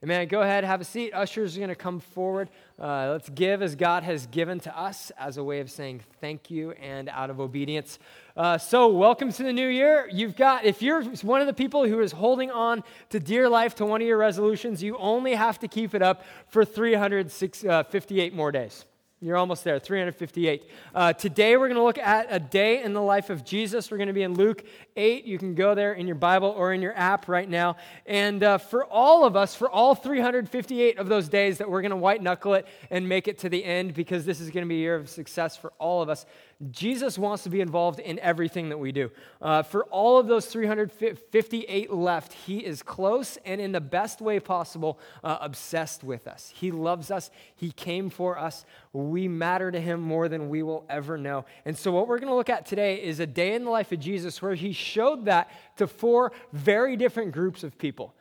Amen. Go ahead, have a seat. Ushers are going to come forward. Uh, let's give as God has given to us as a way of saying thank you and out of obedience. Uh, so, welcome to the new year. You've got, if you're one of the people who is holding on to dear life to one of your resolutions, you only have to keep it up for 358 uh, more days. You're almost there, 358. Uh, today we're going to look at a day in the life of Jesus. We're going to be in Luke 8. You can go there in your Bible or in your app right now. And uh, for all of us, for all 358 of those days that we're going to white knuckle it and make it to the end because this is going to be a year of success for all of us, Jesus wants to be involved in everything that we do. Uh, for all of those 358 left, He is close and in the best way possible, uh, obsessed with us. He loves us. He came for us. We matter to Him more than we will ever know. And so, what we're going to look at today is a day in the life of Jesus where He showed that to four very different groups of people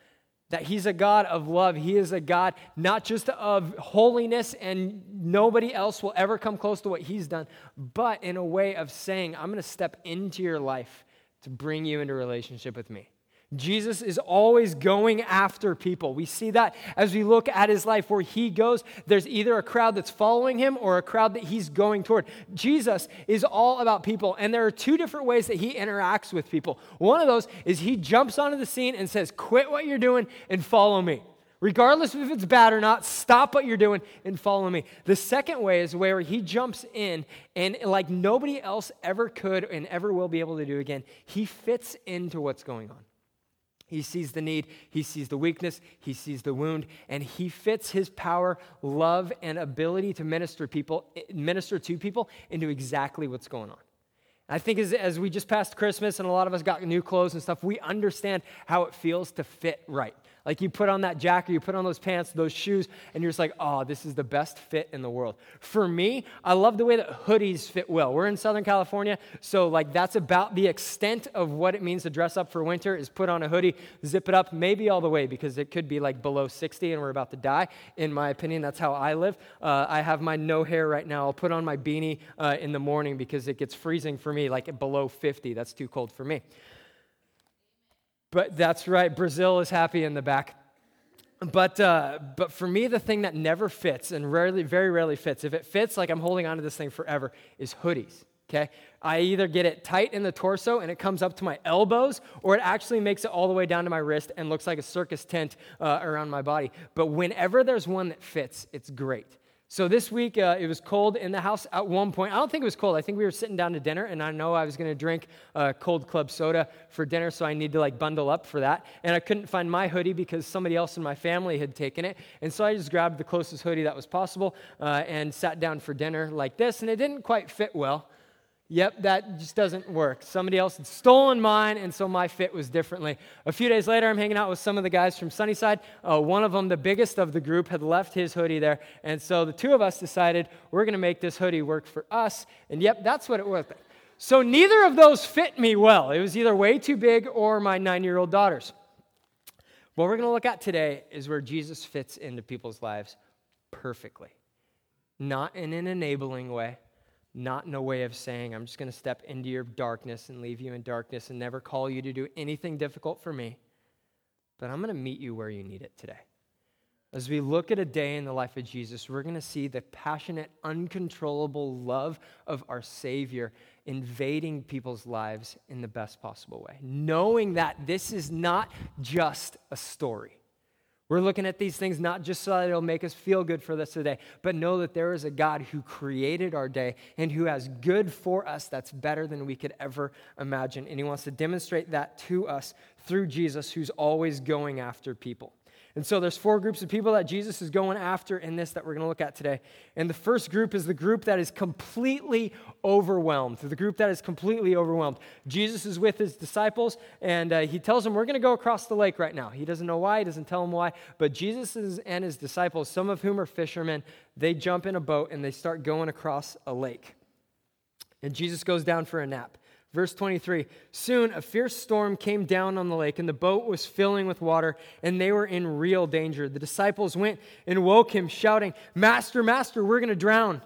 that he's a God of love. He is a God not just of holiness, and nobody else will ever come close to what he's done, but in a way of saying, I'm going to step into your life to bring you into relationship with me. Jesus is always going after people. We see that as we look at his life. Where he goes, there's either a crowd that's following him or a crowd that he's going toward. Jesus is all about people, and there are two different ways that he interacts with people. One of those is he jumps onto the scene and says, Quit what you're doing and follow me. Regardless of if it's bad or not, stop what you're doing and follow me. The second way is where he jumps in and, like nobody else ever could and ever will be able to do again, he fits into what's going on. He sees the need, he sees the weakness, he sees the wound, and he fits his power, love, and ability to minister people, minister to people into exactly what's going on. I think as, as we just passed Christmas and a lot of us got new clothes and stuff, we understand how it feels to fit right. Like you put on that jacket, you put on those pants, those shoes, and you're just like, oh, this is the best fit in the world. For me, I love the way that hoodies fit well. We're in Southern California, so like that's about the extent of what it means to dress up for winter is put on a hoodie, zip it up, maybe all the way because it could be like below 60 and we're about to die. In my opinion, that's how I live. Uh, I have my no hair right now. I'll put on my beanie uh, in the morning because it gets freezing for me, like below 50. That's too cold for me. But that's right, Brazil is happy in the back. But, uh, but for me, the thing that never fits and rarely, very rarely fits, if it fits like I'm holding on to this thing forever, is hoodies. Okay? I either get it tight in the torso and it comes up to my elbows, or it actually makes it all the way down to my wrist and looks like a circus tent uh, around my body. But whenever there's one that fits, it's great. So this week, uh, it was cold in the house at one point. I don't think it was cold. I think we were sitting down to dinner, and I know I was going to drink a cold club soda for dinner, so I need to like bundle up for that. And I couldn't find my hoodie because somebody else in my family had taken it. And so I just grabbed the closest hoodie that was possible uh, and sat down for dinner like this, and it didn't quite fit well. Yep, that just doesn't work. Somebody else had stolen mine, and so my fit was differently. A few days later, I'm hanging out with some of the guys from Sunnyside. Uh, one of them, the biggest of the group, had left his hoodie there, and so the two of us decided we're going to make this hoodie work for us. And yep, that's what it was. So neither of those fit me well. It was either way too big or my nine year old daughter's. What we're going to look at today is where Jesus fits into people's lives perfectly, not in an enabling way not in a way of saying, I'm just going to step into your darkness and leave you in darkness and never call you to do anything difficult for me, but I'm going to meet you where you need it today. As we look at a day in the life of Jesus, we're going to see the passionate, uncontrollable love of our Savior invading people's lives in the best possible way, knowing that this is not just a story. We're looking at these things not just so that it'll make us feel good for this today, but know that there is a God who created our day and who has good for us that's better than we could ever imagine. And He wants to demonstrate that to us through Jesus, who's always going after people. And so there's four groups of people that Jesus is going after in this that we're going to look at today. And the first group is the group that is completely overwhelmed. The group that is completely overwhelmed. Jesus is with his disciples and uh, he tells them, We're going to go across the lake right now. He doesn't know why, he doesn't tell them why. But Jesus is, and his disciples, some of whom are fishermen, they jump in a boat and they start going across a lake. And Jesus goes down for a nap. Verse 23 Soon a fierce storm came down on the lake, and the boat was filling with water, and they were in real danger. The disciples went and woke him, shouting, Master, Master, we're going to drown.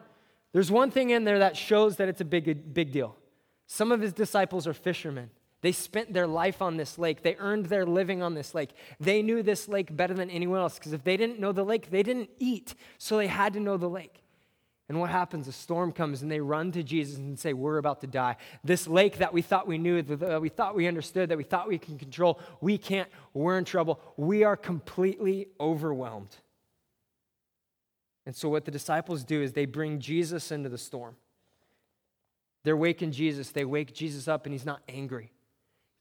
There's one thing in there that shows that it's a big, big deal. Some of his disciples are fishermen. They spent their life on this lake. They earned their living on this lake. They knew this lake better than anyone else because if they didn't know the lake, they didn't eat. So they had to know the lake. And what happens? A storm comes and they run to Jesus and say, We're about to die. This lake that we thought we knew, that we thought we understood, that we thought we can control, we can't. We're in trouble. We are completely overwhelmed. And so, what the disciples do is they bring Jesus into the storm. They're waking Jesus. They wake Jesus up, and he's not angry.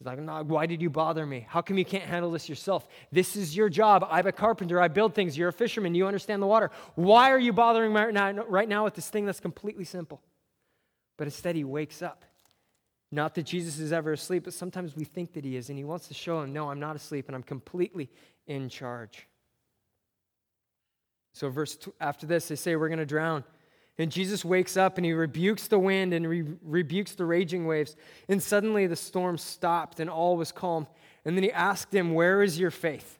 He's like, why did you bother me? How come you can't handle this yourself? This is your job. I'm a carpenter. I build things. You're a fisherman. You understand the water. Why are you bothering me right now, right now with this thing that's completely simple? But instead, he wakes up. Not that Jesus is ever asleep, but sometimes we think that he is, and he wants to show him, no, I'm not asleep, and I'm completely in charge. So, verse two, after this, they say, We're going to drown. And Jesus wakes up and he rebukes the wind and re- rebukes the raging waves. And suddenly the storm stopped and all was calm. And then he asked him, Where is your faith?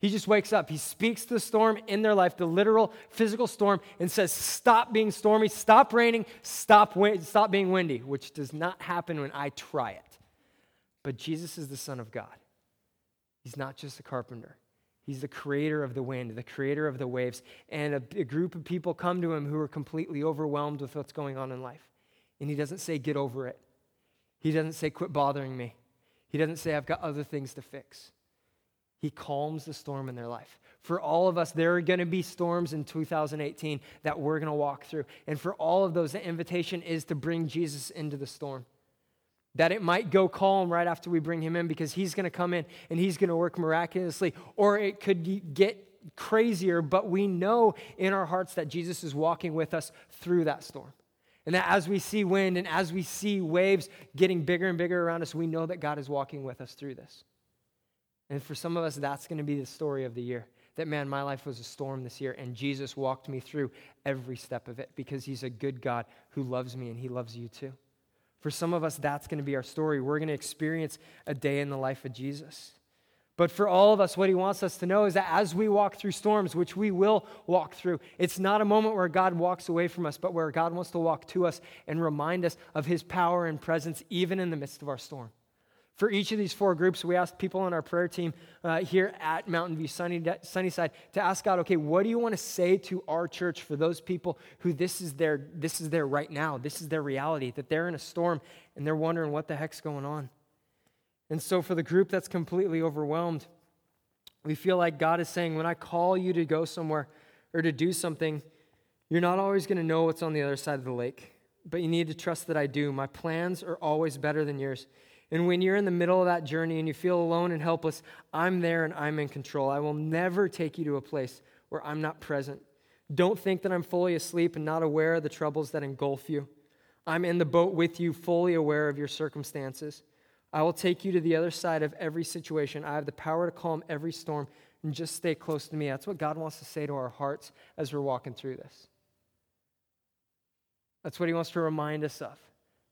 He just wakes up. He speaks to the storm in their life, the literal physical storm, and says, Stop being stormy, stop raining, stop, stop being windy, which does not happen when I try it. But Jesus is the Son of God. He's not just a carpenter, He's the creator of the wind, the creator of the waves. And a, a, group of people come to him who are completely overwhelmed with what's going on in life. And he doesn't say, Get over it. He doesn't say, Quit bothering me. He doesn't say, I've got other things to fix. He calms the storm in their life. For all of us, there are going to be storms in 2018 that we're going to walk through. And for all of those, the invitation is to bring Jesus into the storm that it might go calm right after we bring him in because he's going to come in and he's going to work miraculously, or it could get crazier, but we know in our hearts that Jesus is walking with us through that storm. And that as we see wind and as we see waves getting bigger and bigger around us, we know that God is walking with us through this. And for some of us, that's going to be the story of the year. That, man, my life was a storm this year, and Jesus walked me through every step of it because he's a good God who loves me and he loves you too. For some of us, that's going to be our story. We're going to experience a day in the life of Jesus. But for all of us, what he wants us to know is that as we walk through storms, which we will walk through, it's not a moment where God walks away from us, but where God wants to walk to us and remind us of his power and presence even in the midst of our storm. For each of these four groups, we asked people on our prayer team uh, here at Mountain View Sunny, Sunnyside to ask God, okay, what do you want to say to our church for those people who this is their this is their right now, this is their reality, that they're in a storm and they're wondering what the heck's going on. And so for the group that's completely overwhelmed, we feel like God is saying, when I call you to go somewhere or to do something, you're not always going to know what's on the other side of the lake, but you need to trust that I do. My plans are always better than yours. And when you're in the middle of that journey and you feel alone and helpless, I'm there and I'm in control. I will never take you to a place where I'm not present. Don't think that I'm fully asleep and not aware of the troubles that engulf you. I'm in the boat with you, fully aware of your circumstances. I will take you to the other side of every situation. I have the power to calm every storm and just stay close to me. That's what God wants to say to our hearts as we're walking through this. That's what He wants to remind us of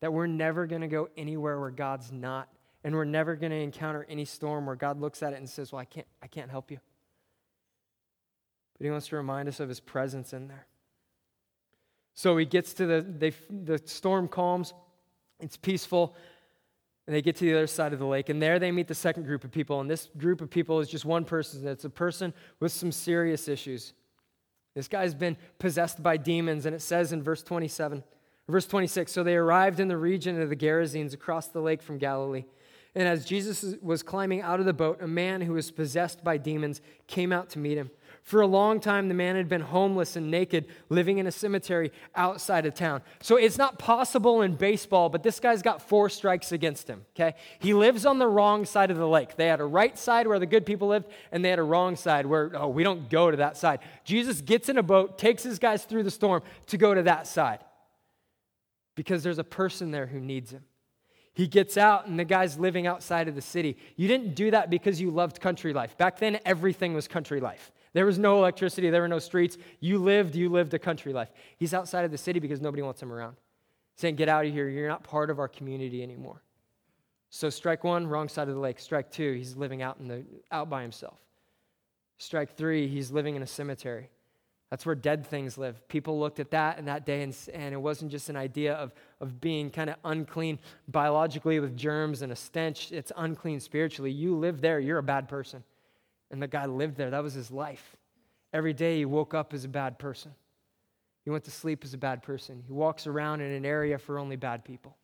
that we're never going to go anywhere where God's not, and we're never going to encounter any storm where God looks at it and says, Well, I can't, I can't help you. But He wants to remind us of His presence in there. So He gets to the, they, the storm calms, it's peaceful, and they get to the other side of the lake. And there they meet the second group of people. And this group of people is just one person. It's a person with some serious issues. This guy's been possessed by demons, and it says in verse 27 Verse 26 So they arrived in the region of the Gerasenes across the lake from Galilee. And as Jesus was climbing out of the boat, a man who was possessed by demons came out to meet him. For a long time, the man had been homeless and naked, living in a cemetery outside of town. So it's not possible in baseball, but this guy's got four strikes against him, okay? He lives on the wrong side of the lake. They had a right side where the good people lived, and they had a wrong side where, oh, we don't go to that side. Jesus gets in a boat, takes his guys through the storm to go to that side because there's a person there who needs him. He gets out, and the guy's living outside of the city. You didn't do that because you loved country life. Back then, everything was country life. There was no electricity, there were no streets. You lived, you lived a country life. He's outside of the city because nobody wants him around. Saying, Get out of here, you're not part of our community anymore. So, strike one, wrong side of the lake. Strike two, he's living out, in the, out by himself. Strike three, he's living in a cemetery. That's where dead things live. People looked at that in that day, and, and it wasn't just an idea of, of being kind of unclean biologically with germs and a stench. It's unclean spiritually. You live there, you're a bad person. And the guy lived there. That was his life. Every day he woke up as a bad person. He went to sleep as a bad person. He walks around in an area for only bad people.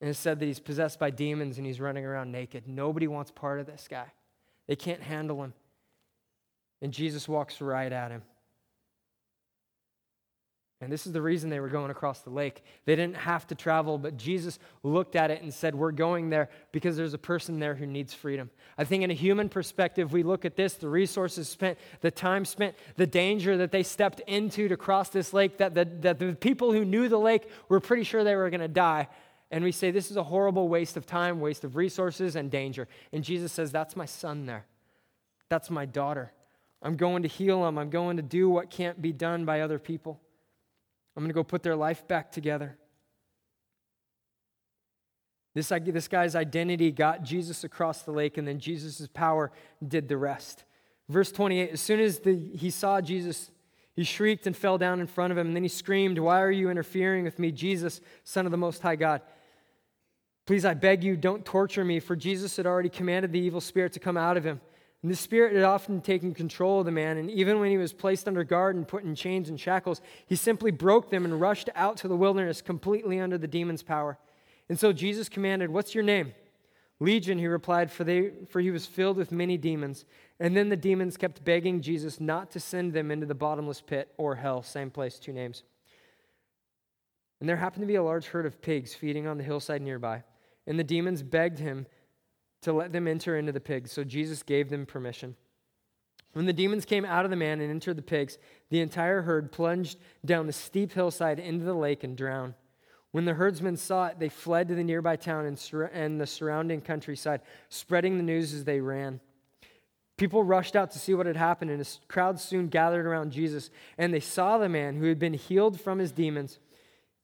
And it's said that he's possessed by demons and he's running around naked. Nobody wants part of this guy. They can't handle him. And Jesus walks right at him. And this is the reason they were going across the lake. They didn't have to travel, but Jesus looked at it and said, We're going there because there's a person there who needs freedom. I think, in a human perspective, we look at this the resources spent, the time spent, the danger that they stepped into to cross this lake, that the, that the people who knew the lake were pretty sure they were going to die. And we say, This is a horrible waste of time, waste of resources, and danger. And Jesus says, That's my son there. That's my daughter. I'm going to heal him. I'm going to do what can't be done by other people. I'm going to go put their life back together. This, this guy's identity got Jesus across the lake, and then Jesus' power did the rest. Verse 28 As soon as the, he saw Jesus, he shrieked and fell down in front of him, and then he screamed, Why are you interfering with me, Jesus, Son of the Most High God? Please, I beg you, don't torture me, for Jesus had already commanded the evil spirit to come out of him. And the Spirit had often taken control of the man, and even when he was placed under guard and put in chains and shackles, he simply broke them and rushed out to the wilderness completely under the demon's power. And so Jesus commanded, What's your name? Legion, he replied, for, they, for he was filled with many demons. And then the demons kept begging Jesus not to send them into the bottomless pit or hell, same place, two names. And there happened to be a large herd of pigs feeding on the hillside nearby. And the demons begged him to let them enter into the pigs. So Jesus gave them permission. When the demons came out of the man and entered the pigs, the entire herd plunged down the steep hillside into the lake and drowned. When the herdsmen saw it, they fled to the nearby town and, sur- and the surrounding countryside, spreading the news as they ran. People rushed out to see what had happened, and a crowd soon gathered around Jesus, and they saw the man who had been healed from his demons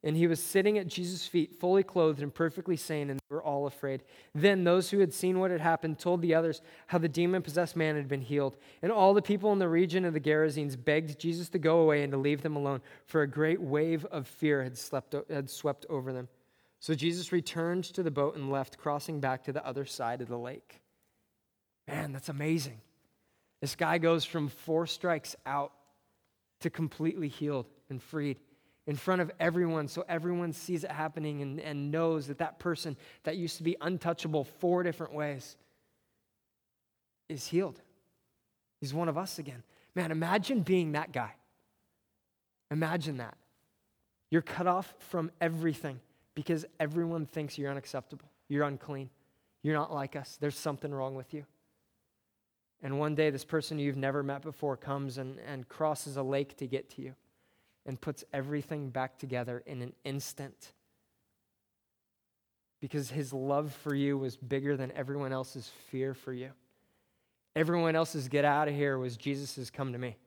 and he was sitting at Jesus' feet, fully clothed and perfectly sane, and they were all afraid. Then those who had seen what had happened told the others how the demon possessed man had been healed. And all the people in the region of the Gerasenes begged Jesus to go away and to leave them alone, for a great wave of fear had, slept, had swept over them. So Jesus returned to the boat and left, crossing back to the other side of the lake. Man, that's amazing. This guy goes from four strikes out to completely healed and freed in front of everyone so everyone sees it happening and, and knows that that person that used to be untouchable four different ways is healed. He's one of us again. Man, imagine being that guy. Imagine that. You're cut off from everything because everyone thinks you're unacceptable. You're unclean. You're not like us. There's something wrong with you. And one day, this person you've never met before comes and, and crosses a lake to get to you and puts everything back together in an instant. Because his love for you was bigger than everyone else's fear for you. Everyone else's get out of here was Jesus' come to me.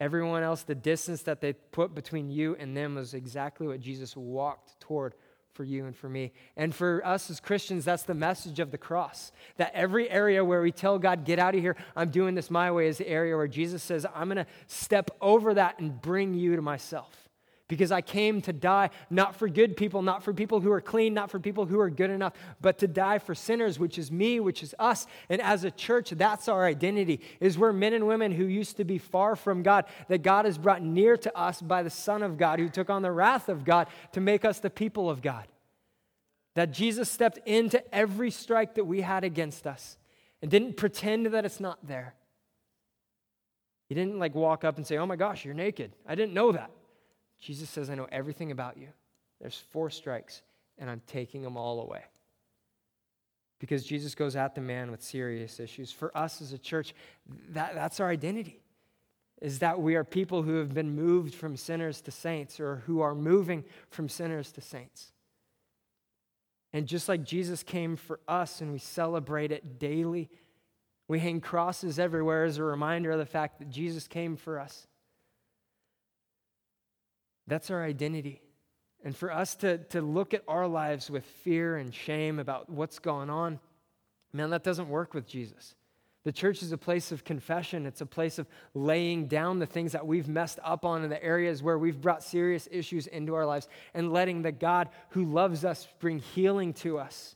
Everyone else, the distance that they put between you and them was exactly what Jesus walked toward for you and for me. And for us as Christians, that's the message of the cross. That every area where we tell God, get out of here, I'm doing this my way, is the area where Jesus says, I'm going to step over that and bring you to myself because I came to die not for good people, not for people who are clean, not for people who are good enough, but to die for sinners, which is me, which is us. And as a church, that's our identity, is we're men and women who used to be far from God, that God has brought near to us by the Son of God, who took on the wrath of God to make us the people of God. That Jesus stepped into every strike that we had against us and didn't pretend that it's not there. He didn't like walk up and say, Oh my gosh, you're naked. I didn't know that. Jesus says, I know everything about you. There's four strikes, and I'm taking them all away. Because Jesus goes at the man with serious issues. For us as a church, that, that's our identity. Is that we are people who have been moved from sinners to saints or who are moving from sinners to saints. And just like Jesus came for us and we celebrate it daily, we hang crosses everywhere as a reminder of the fact that Jesus came for us. That's our identity. And for us to, to look at our lives with fear and shame about what's going on, man, that doesn't work with Jesus. The church is a place of confession. It's a place of laying down the things that we've messed up on in the areas where we've brought serious issues into our lives and letting the God who loves us bring healing to us.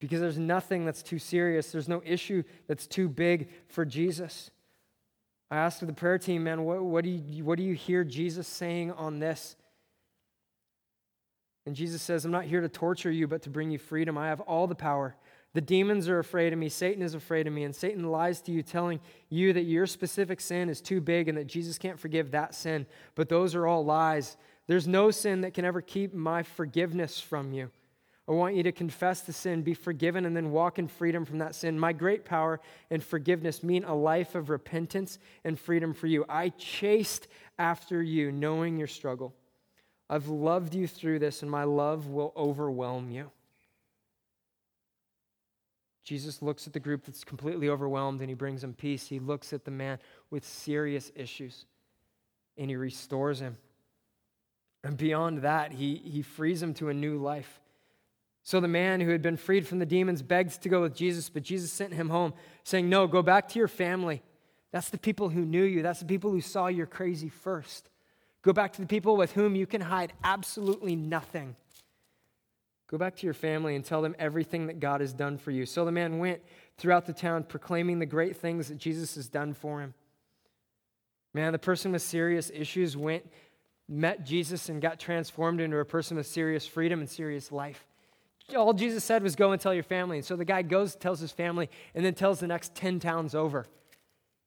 Because there's nothing that's too serious, there's no issue that's too big for Jesus. I asked the prayer team, man, what, what, do you, what do you hear Jesus saying on this? And Jesus says, I'm not here to torture you, but to bring you freedom. I have all the power. The demons are afraid of me. Satan is afraid of me. And Satan lies to you, telling you that your specific sin is too big and that Jesus can't forgive that sin. But those are all lies. There's no sin that can ever keep my forgiveness from you. I want you to confess the sin, be forgiven, and then walk in freedom from that sin. My great power and forgiveness mean a life of repentance and freedom for you. I chased after you, knowing your struggle. I've loved you through this, and my love will overwhelm you. Jesus looks at the group that's completely overwhelmed and he brings them peace. He looks at the man with serious issues and he restores him. And beyond that, he, he frees him to a new life. So the man who had been freed from the demons begs to go with Jesus, but Jesus sent him home, saying, No, go back to your family. That's the people who knew you, that's the people who saw you're crazy first. Go back to the people with whom you can hide absolutely nothing. Go back to your family and tell them everything that God has done for you. So the man went throughout the town proclaiming the great things that Jesus has done for him. Man, the person with serious issues went, met Jesus, and got transformed into a person with serious freedom and serious life. All Jesus said was go and tell your family. And so the guy goes, tells his family, and then tells the next 10 towns over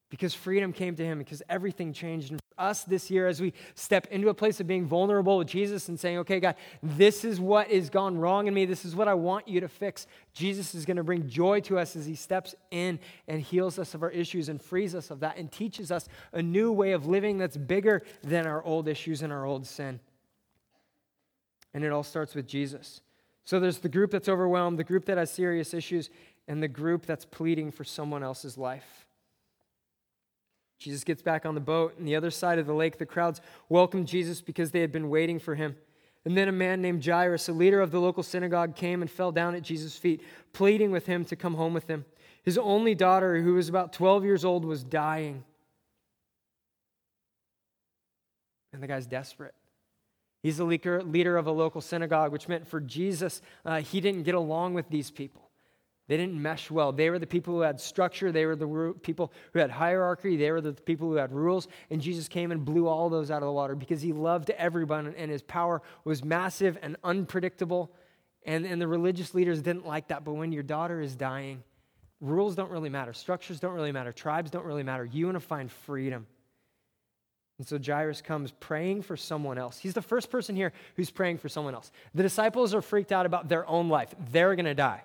because freedom came to him, because everything changed. And for us this year, as we step into a place of being vulnerable with Jesus and saying, okay, God, this is what has gone wrong in me, this is what I want you to fix, Jesus is going to bring joy to us as he steps in and heals us of our issues and frees us of that and teaches us a new way of living that's bigger than our old issues and our old sin. And it all starts with Jesus. So there's the group that's overwhelmed, the group that has serious issues, and the group that's pleading for someone else's life. Jesus gets back on the boat, and the other side of the lake, the crowds welcomed Jesus because they had been waiting for him. And then a man named Jairus, a leader of the local synagogue, came and fell down at Jesus' feet, pleading with him to come home with him. His only daughter, who was about 12 years old, was dying. And the guy's desperate. He's the leader of a local synagogue, which meant for Jesus, uh, he didn't get along with these people. They didn't mesh well. They were the people who had structure. They were the people who had hierarchy. They were the people who had rules. And Jesus came and blew all those out of the water because he loved everyone and his power was massive and unpredictable. And, and the religious leaders didn't like that. But when your daughter is dying, rules don't really matter. Structures don't really matter. Tribes don't really matter. You want to find freedom. And so Jairus comes praying for someone else. He's the first person here who's praying for someone else. The disciples are freaked out about their own life. They're going to die.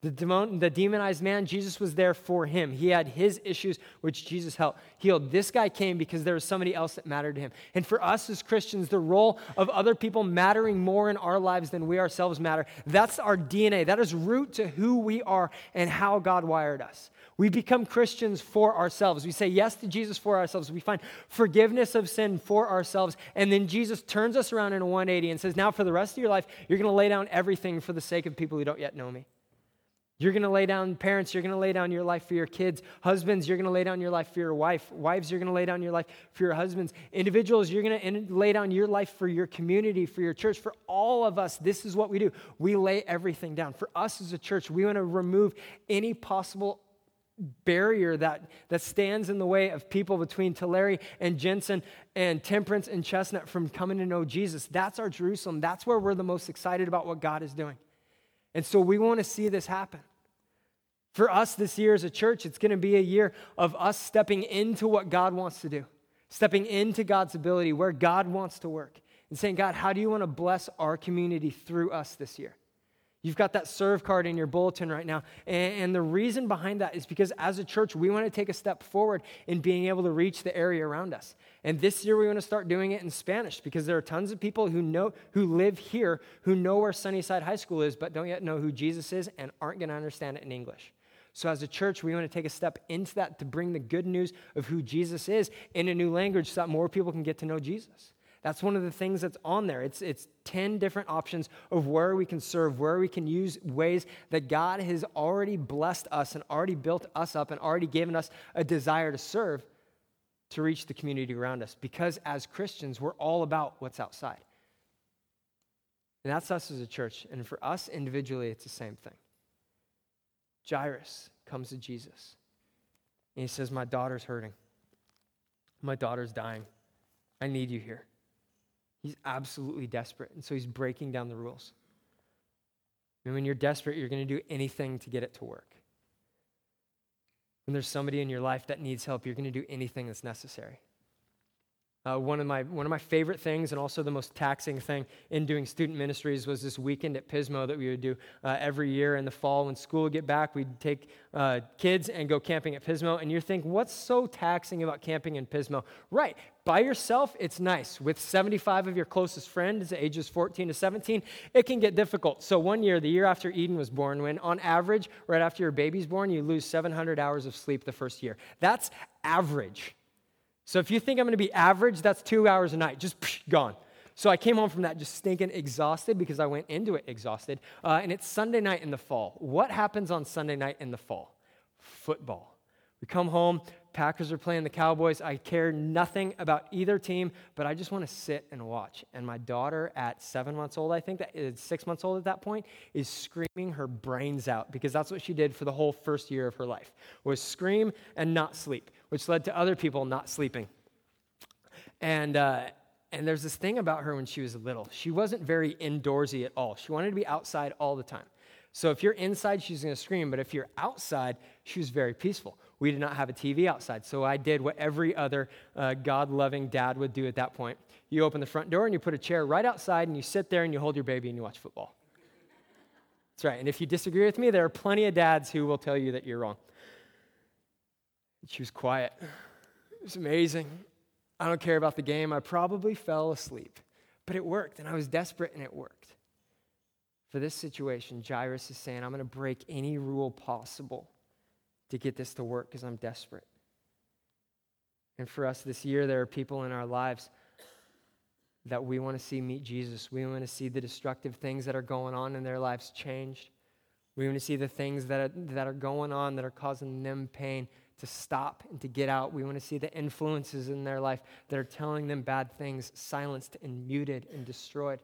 The, demon, the demonized man, Jesus was there for him. He had his issues, which Jesus helped, healed. This guy came because there was somebody else that mattered to him. And for us as Christians, the role of other people mattering more in our lives than we ourselves matter, that's our DNA. That is root to who we are and how God wired us. We become Christians for ourselves. We say yes to Jesus for ourselves. We find forgiveness of sin for ourselves. And then Jesus turns us around in a 180 and says, Now, for the rest of your life, you're going to lay down everything for the sake of people who don't yet know me. You're going to lay down, parents, you're going to lay down your life for your kids. Husbands, you're going to lay down your life for your wife. Wives, you're going to lay down your life for your husbands. Individuals, you're going to lay down your life for your community, for your church. For all of us, this is what we do. We lay everything down. For us as a church, we want to remove any possible barrier that, that stands in the way of people between Tulare and Jensen and Temperance and Chestnut from coming to know Jesus. That's our Jerusalem. That's where we're the most excited about what God is doing. And so we want to see this happen. For us this year as a church, it's going to be a year of us stepping into what God wants to do, stepping into God's ability, where God wants to work, and saying, God, how do you want to bless our community through us this year? You've got that serve card in your bulletin right now. And, the reason behind that is because as a church, we want to take a step forward in being able to reach the area around us. And this year, we want to start doing it in Spanish because there are tons of people who know, who live here, who know where Sunnyside High School is, but don't yet know who Jesus is and aren't going to understand it in English. So, as a church, we want to take a step into that to bring the good news of who Jesus is in a new language so that more people can get to know Jesus. That's one of the things that's on there. It's, it's 10 different options of where we can serve, where we can use ways that God has already blessed us and already built us up and already given us a desire to serve to reach the community around us. Because as Christians, we're all about what's outside. And that's us as a church. And for us individually, it's the same thing. Jairus comes to Jesus and he says, My daughter's hurting. My daughter's dying. I need you here. He's absolutely desperate. And so he's breaking down the rules. And when you're desperate, you're going to do anything to get it to work. When there's somebody in your life that needs help, you're going to do anything that's necessary. Uh, one, of my, one of my favorite things, and also the most taxing thing in doing student ministries, was this weekend at Pismo that we would do uh, every year in the fall. When school would get back, we'd take uh, kids and go camping at Pismo. And you're thinking, what's so taxing about camping in Pismo? Right, by yourself, it's nice. With 75 of your closest friends, ages 14 to 17, it can get difficult. So, one year, the year after Eden was born, when on average, right after your baby's born, you lose 700 hours of sleep the first year. That's average. So if you think I'm going to be average, that's two hours a night, just gone. So I came home from that just stinking exhausted because I went into it exhausted. Uh, and it's Sunday night in the fall. What happens on Sunday night in the fall? Football. We come home, Packers are playing the Cowboys. I care nothing about either team, but I just want to sit and watch. And my daughter, at seven months old, I think that is six months old at that point, is screaming her brains out because that's what she did for the whole first year of her life was scream and not sleep, which led to other people not sleeping. And uh, and there's this thing about her when she was little. She wasn't very indoorsy at all. She wanted to be outside all the time. So if you're inside, she's going to scream. But if you're outside, she was very peaceful. We did not have a TV outside. So I did what every other uh, God loving dad would do at that point. You open the front door and you put a chair right outside and you sit there and you hold your baby and you watch football. That's right. And if you disagree with me, there are plenty of dads who will tell you that you're wrong. She was quiet. It was amazing. I don't care about the game. I probably fell asleep. But it worked, and I was desperate, and it worked. For this situation, Jairus is saying, I'm going to break any rule possible to get this to work because I'm desperate. And for us this year, there are people in our lives that we want to see meet Jesus. We want to see the destructive things that are going on in their lives changed. We want to see the things that are, that are going on that are causing them pain to stop and to get out. We want to see the influences in their life that are telling them bad things silenced and muted and destroyed.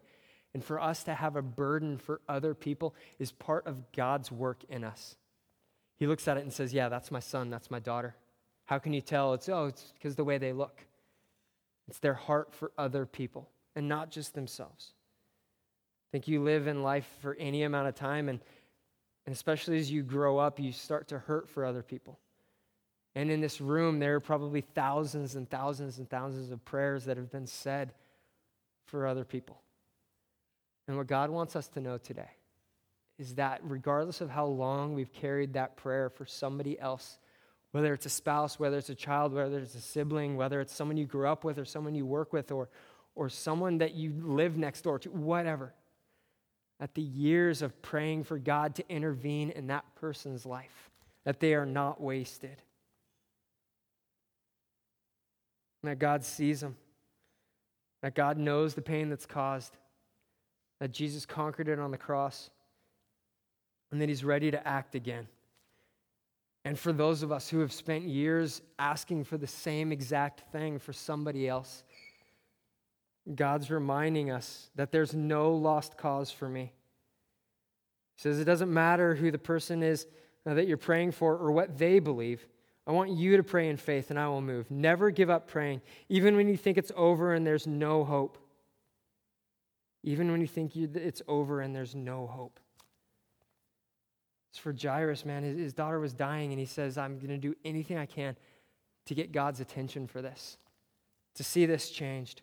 And for us to have a burden for other people is part of God's work in us. He looks at it and says, Yeah, that's my son, that's my daughter. How can you tell? It's, oh, it's because the way they look. It's their heart for other people and not just themselves. I think you live in life for any amount of time, and, and especially as you grow up, you start to hurt for other people. And in this room, there are probably thousands and thousands and thousands of prayers that have been said for other people. And what God wants us to know today is that regardless of how long we've carried that prayer for somebody else, whether it's a spouse, whether it's a child, whether it's a sibling, whether it's someone you grew up with or someone you work with or, or someone that you live next door to, whatever, at the years of praying for God to intervene in that person's life, that they are not wasted. That God sees them, that God knows the pain that's caused, that Jesus conquered it on the cross and that He's ready to act again. And for those of us who have spent years asking for the same exact thing for somebody else, God's reminding us that there's no lost cause for me. He says it doesn't matter who the person is that you're praying for or what they believe. I want you to pray in faith and I will move. Never give up praying, even when you think it's over and there's no hope. Even when you think it's over and there's no hope. It's for Jairus, man. His, his daughter was dying, and he says, I'm going to do anything I can to get God's attention for this, to see this changed.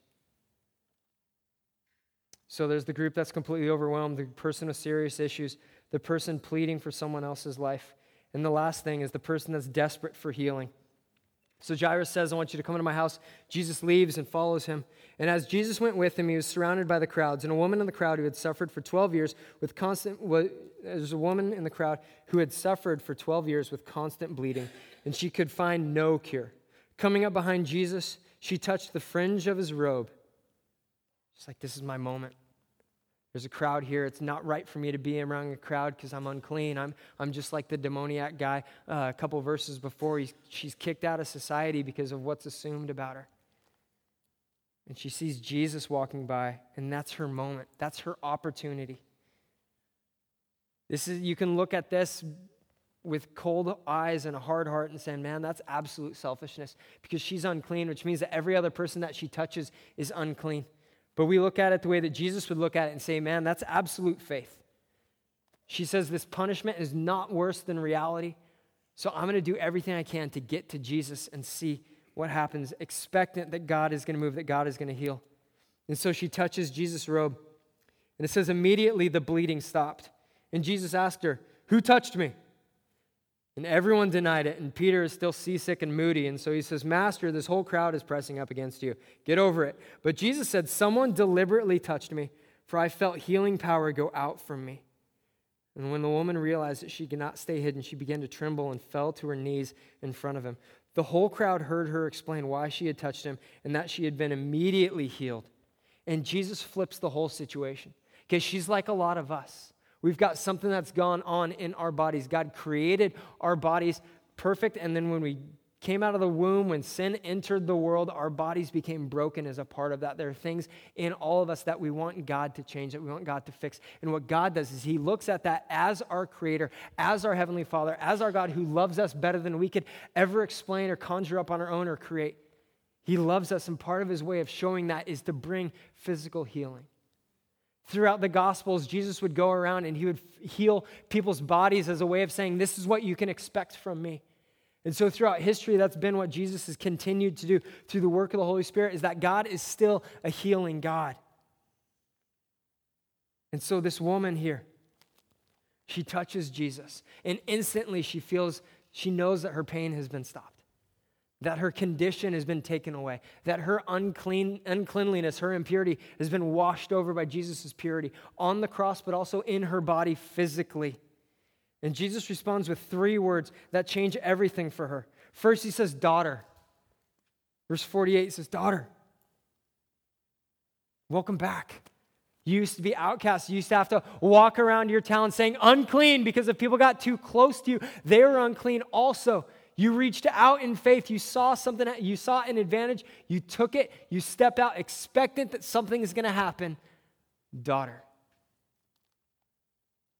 So there's the group that's completely overwhelmed, the person with serious issues, the person pleading for someone else's life. And the last thing is the person that's desperate for healing. So Jairus says, I want you to come into my house. Jesus leaves and follows him. And as Jesus went with him, he was surrounded by the crowds. And a woman in the crowd who had suffered for 12 years with constant, there's a woman in the crowd who had suffered for 12 years with constant bleeding, and she could find no cure. Coming up behind Jesus, she touched the fringe of his robe, It's like, this is my moment. There's a crowd here. It's not right for me to be around a crowd because I'm unclean. I'm, I'm just like the demoniac guy uh, a couple verses before. He's, she's kicked out of society because of what's assumed about her. And she sees Jesus walking by, and that's her moment. That's her opportunity. This is, you can look at this with cold eyes and a hard heart and saying, man, that's absolute selfishness because she's unclean, which means that every other person that she touches is unclean. But we look at it the way that Jesus would look at it and say, man, that's absolute faith. She says, this punishment is not worse than reality. So I'm going to do everything I can to get to Jesus and see what happens, expectant that God is going to move, that God is going to heal. And so she touches Jesus' robe. And it says, immediately the bleeding stopped. And Jesus asked her, Who touched me? And everyone denied it, and Peter is still seasick and moody. And so he says, Master, this whole crowd is pressing up against you. Get over it. But Jesus said, Someone deliberately touched me, for I felt healing power go out from me. And when the woman realized that she could not stay hidden, she began to tremble and fell to her knees in front of him. The whole crowd heard her explain why she had touched him and that she had been immediately healed. And Jesus flips the whole situation because she's like a lot of us. We've got something that's gone on in our bodies. God created our bodies perfect, and then when we came out of the womb, when sin entered the world, our bodies became broken as a part of that. There are things in all of us that we want God to change, that we want God to fix. And what God does is He looks at that as our Creator, as our Heavenly Father, as our God who loves us better than we could ever explain or conjure up on our own or create. He loves us, and part of His way of showing that is to bring physical healing. Throughout the Gospels, Jesus would go around and he would heal people's bodies as a way of saying, This is what you can expect from me. And so throughout history, that's been what Jesus has continued to do through the work of the Holy Spirit, is that God is still a healing God. And so this woman here, she touches Jesus, and instantly she feels, she knows that her pain has been stopped that her condition has been taken away, that her unclean, uncleanliness, her impurity has been washed over by Jesus' purity on the cross, but also in her body physically. And Jesus responds with three words that change everything for her. First, he says, Daughter. Verse 48 says, Daughter, welcome back. You used to be outcast. You used to have to walk around your town saying unclean because if people got too close to you, they were unclean also. You reached out in faith. You saw something, you saw an advantage. You took it. You stepped out expectant that something is going to happen. Daughter.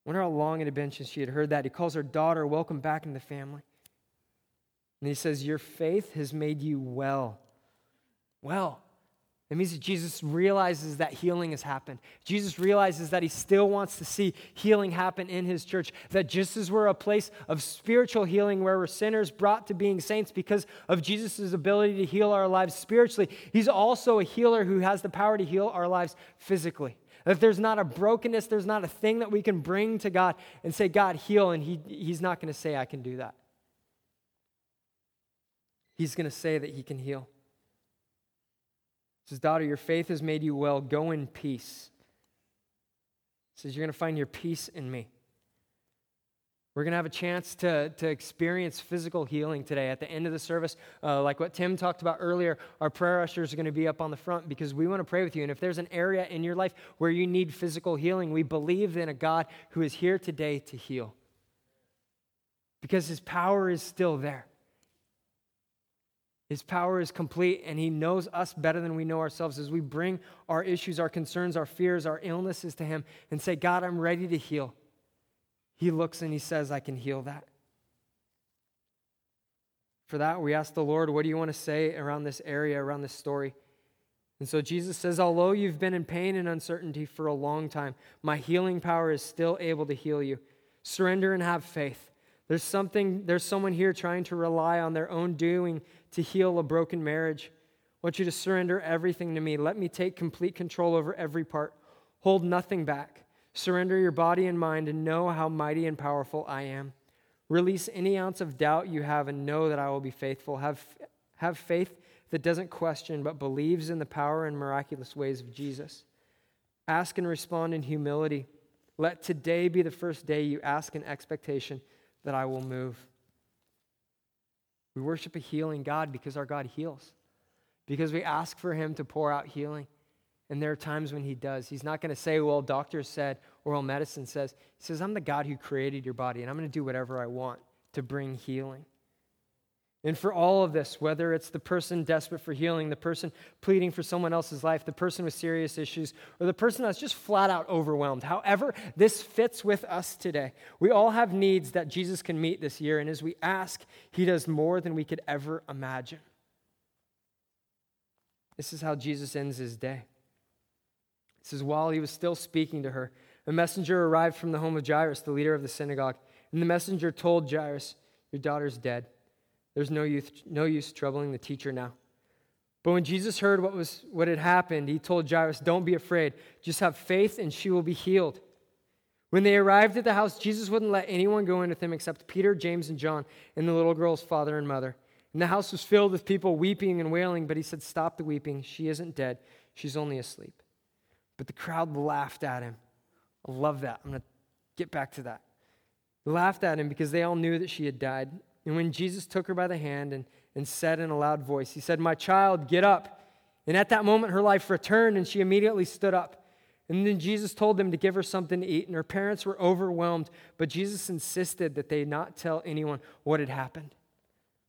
Wonder how long it had been since she had heard that. He calls her daughter, welcome back into the family. And he says, Your faith has made you well. Well. It means that Jesus realizes that healing has happened. Jesus realizes that he still wants to see healing happen in his church. That just as we're a place of spiritual healing where we're sinners brought to being saints because of Jesus' ability to heal our lives spiritually, he's also a healer who has the power to heal our lives physically. That there's not a brokenness, there's not a thing that we can bring to God and say, God, heal, and he, he's not going to say, I can do that. He's going to say that he can heal says, Daughter, your faith has made you well. Go in peace. He says, You're going to find your peace in me. We're going to have a chance to, to experience physical healing today at the end of the service. Uh, like what Tim talked about earlier, our prayer ushers are going to be up on the front because we want to pray with you. And if there's an area in your life where you need physical healing, we believe in a God who is here today to heal because his power is still there. His power is complete, and He knows us better than we know ourselves as we bring our issues, our concerns, our fears, our illnesses to Him and say, God, I'm ready to heal. He looks and He says, I can heal that. For that, we ask the Lord, what do you want to say around this area, around this story? And so Jesus says, Although you've been in pain and uncertainty for a long time, my healing power is still able to heal you. Surrender and have faith. There's something, there's someone here trying to rely on their own doing to heal a broken marriage. I want you to surrender everything to me. Let me take complete control over every part. Hold nothing back. Surrender your body and mind and know how mighty and powerful I am. Release any ounce of doubt you have and know that I will be faithful. Have, have faith that doesn't question but believes in the power and miraculous ways of Jesus. Ask and respond in humility. Let today be the first day you ask in expectation that I will move. We worship a healing God because our God heals, because we ask for Him to pour out healing. And there are times when he does. He's not going to say, well, doctor said, oral medicine says. He says, I'm the God who created your body, and I'm going to do whatever I want to bring healing. And for all of this, whether it's the person desperate for healing, the person pleading for someone else's life, the person with serious issues, or the person that's just flat out overwhelmed, however this fits with us today, we all have needs that Jesus can meet this year. And as we ask, He does more than we could ever imagine. This is how Jesus ends His day. It says, While He was still speaking to her, a messenger arrived from the home of Jairus, the leader of the synagogue. And the messenger told Jairus, Your daughter's dead. There's no use, no use troubling the teacher now. But when Jesus heard what, was, what had happened, he told Jairus, Don't be afraid. Just have faith, and she will be healed. When they arrived at the house, Jesus wouldn't let anyone go in with him except Peter, James, and John, and the little girl's father and mother. And the house was filled with people weeping and wailing, but he said, Stop the weeping. She isn't dead, she's only asleep. But the crowd laughed at him. I love that. I'm going to get back to that. They laughed at him because they all knew that she had died. And when Jesus took her by the hand and, and said in a loud voice, He said, My child, get up. And at that moment, her life returned, and she immediately stood up. And then Jesus told them to give her something to eat, and her parents were overwhelmed, but Jesus insisted that they not tell anyone what had happened.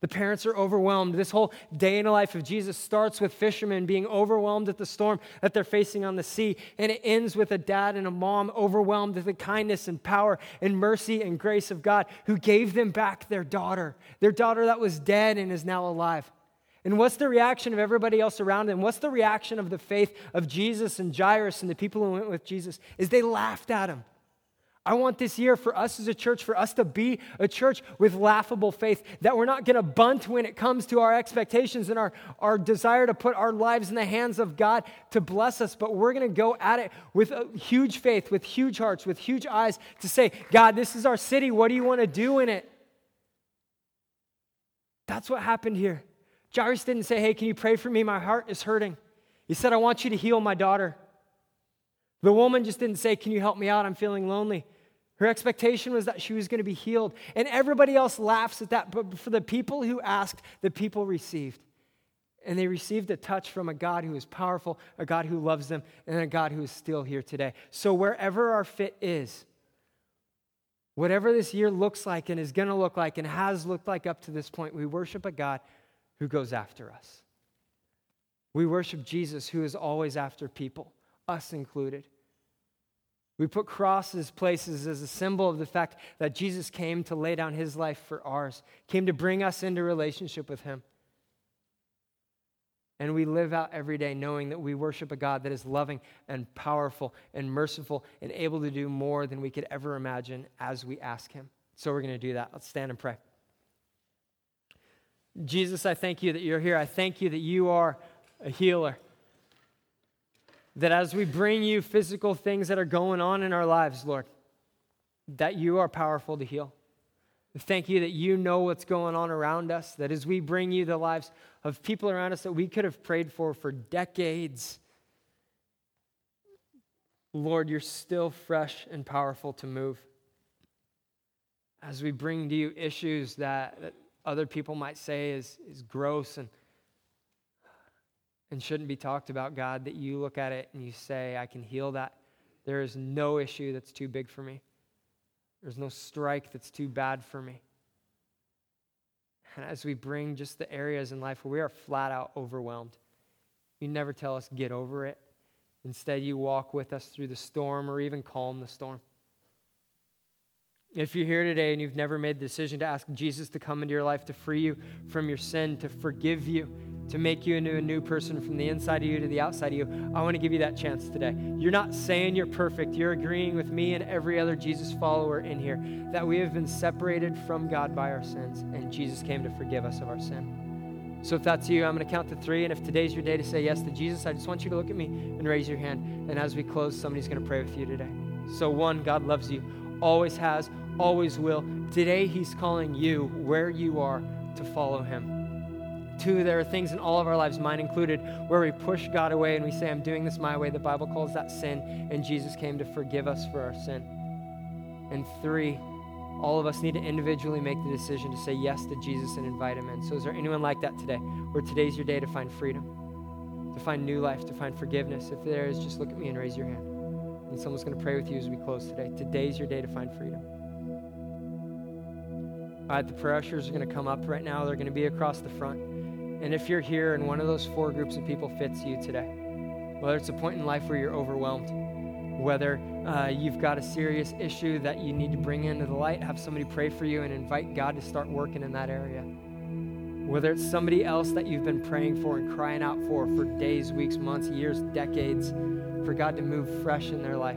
The parents are overwhelmed. This whole day in the life of Jesus starts with fishermen being overwhelmed at the storm that they're facing on the sea, and it ends with a dad and a mom overwhelmed at the kindness and power and mercy and grace of God who gave them back their daughter, their daughter that was dead and is now alive. And what's the reaction of everybody else around them? What's the reaction of the faith of Jesus and Jairus and the people who went with Jesus? Is they laughed at him. I want this year for us as a church, for us to be a church with laughable faith, that we're not going to bunt when it comes to our expectations and our, our desire to put our lives in the hands of God to bless us, but we're going to go at it with a huge faith, with huge hearts, with huge eyes to say, God, this is our city. What do you want to do in it? That's what happened here. Jairus didn't say, Hey, can you pray for me? My heart is hurting. He said, I want you to heal my daughter. The woman just didn't say, Can you help me out? I'm feeling lonely. Her expectation was that she was going to be healed. And everybody else laughs at that. But for the people who asked, the people received. And they received a touch from a God who is powerful, a God who loves them, and a God who is still here today. So, wherever our fit is, whatever this year looks like and is going to look like and has looked like up to this point, we worship a God who goes after us. We worship Jesus who is always after people, us included. We put crosses places as a symbol of the fact that Jesus came to lay down his life for ours, came to bring us into relationship with him. And we live out every day knowing that we worship a God that is loving and powerful and merciful and able to do more than we could ever imagine as we ask him. So we're going to do that. Let's stand and pray. Jesus, I thank you that you're here. I thank you that you are a healer that as we bring you physical things that are going on in our lives, Lord, that you are powerful to heal. Thank you that you know what's going on around us, that as we bring you the lives of people around us that we could have prayed for for decades, Lord, you're still fresh and powerful to move. As we bring to you issues that, that other people might say is, is gross and and shouldn't be talked about, God, that you look at it and you say, I can heal that. There is no issue that's too big for me. There's no strike that's too bad for me. And as we bring just the areas in life where we are flat out overwhelmed, you never tell us, get over it. Instead, you walk with us through the storm or even calm the storm. If you're here today and you've never made the decision to ask Jesus to come into your life to free you from your sin, to forgive you, to make you into a new person from the inside of you to the outside of you, I want to give you that chance today. You're not saying you're perfect. You're agreeing with me and every other Jesus follower in here that we have been separated from God by our sins, and Jesus came to forgive us of our sin. So if that's you, I'm going to count to three. And if today's your day to say yes to Jesus, I just want you to look at me and raise your hand. And as we close, somebody's going to pray with you today. So, one, God loves you, always has always will. Today, He's calling you where you are to follow Him. Two, there are things in all of our lives, mine included, where we push God away and we say, I'm doing this my way. The Bible calls that sin, and Jesus came to forgive us for our sin. And three, all of us need to individually make the decision to say yes to Jesus and invite Him in. So, is there anyone like that today, where today's your day to find freedom? to find new life, to find forgiveness. If there is, just look at me and raise your hand. And someone's going to pray with you as we close today. Today's your day to find freedom. All right, the prayer ushers are going to come up right now. They're going to be across the front. And if you're here and one of those four groups of people fits you today, whether it's a point in life where you're overwhelmed, whether uh, you've got a serious issue that you need to bring into the light, have somebody pray for you and invite God to start working in that area. Whether it's somebody else that you've been praying for and crying out for for days, weeks, months, years, decades, for God to move fresh in their life,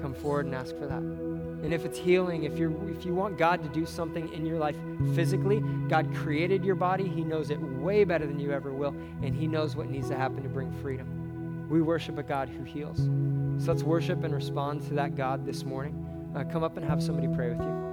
come forward and ask for that. And if it's healing, if, you're, if you want God to do something in your life physically, God created your body. He knows it way better than you ever will, and He knows what needs to happen to bring freedom. We worship a God who heals. So let's worship and respond to that God this morning. Uh, come up and have somebody pray with you.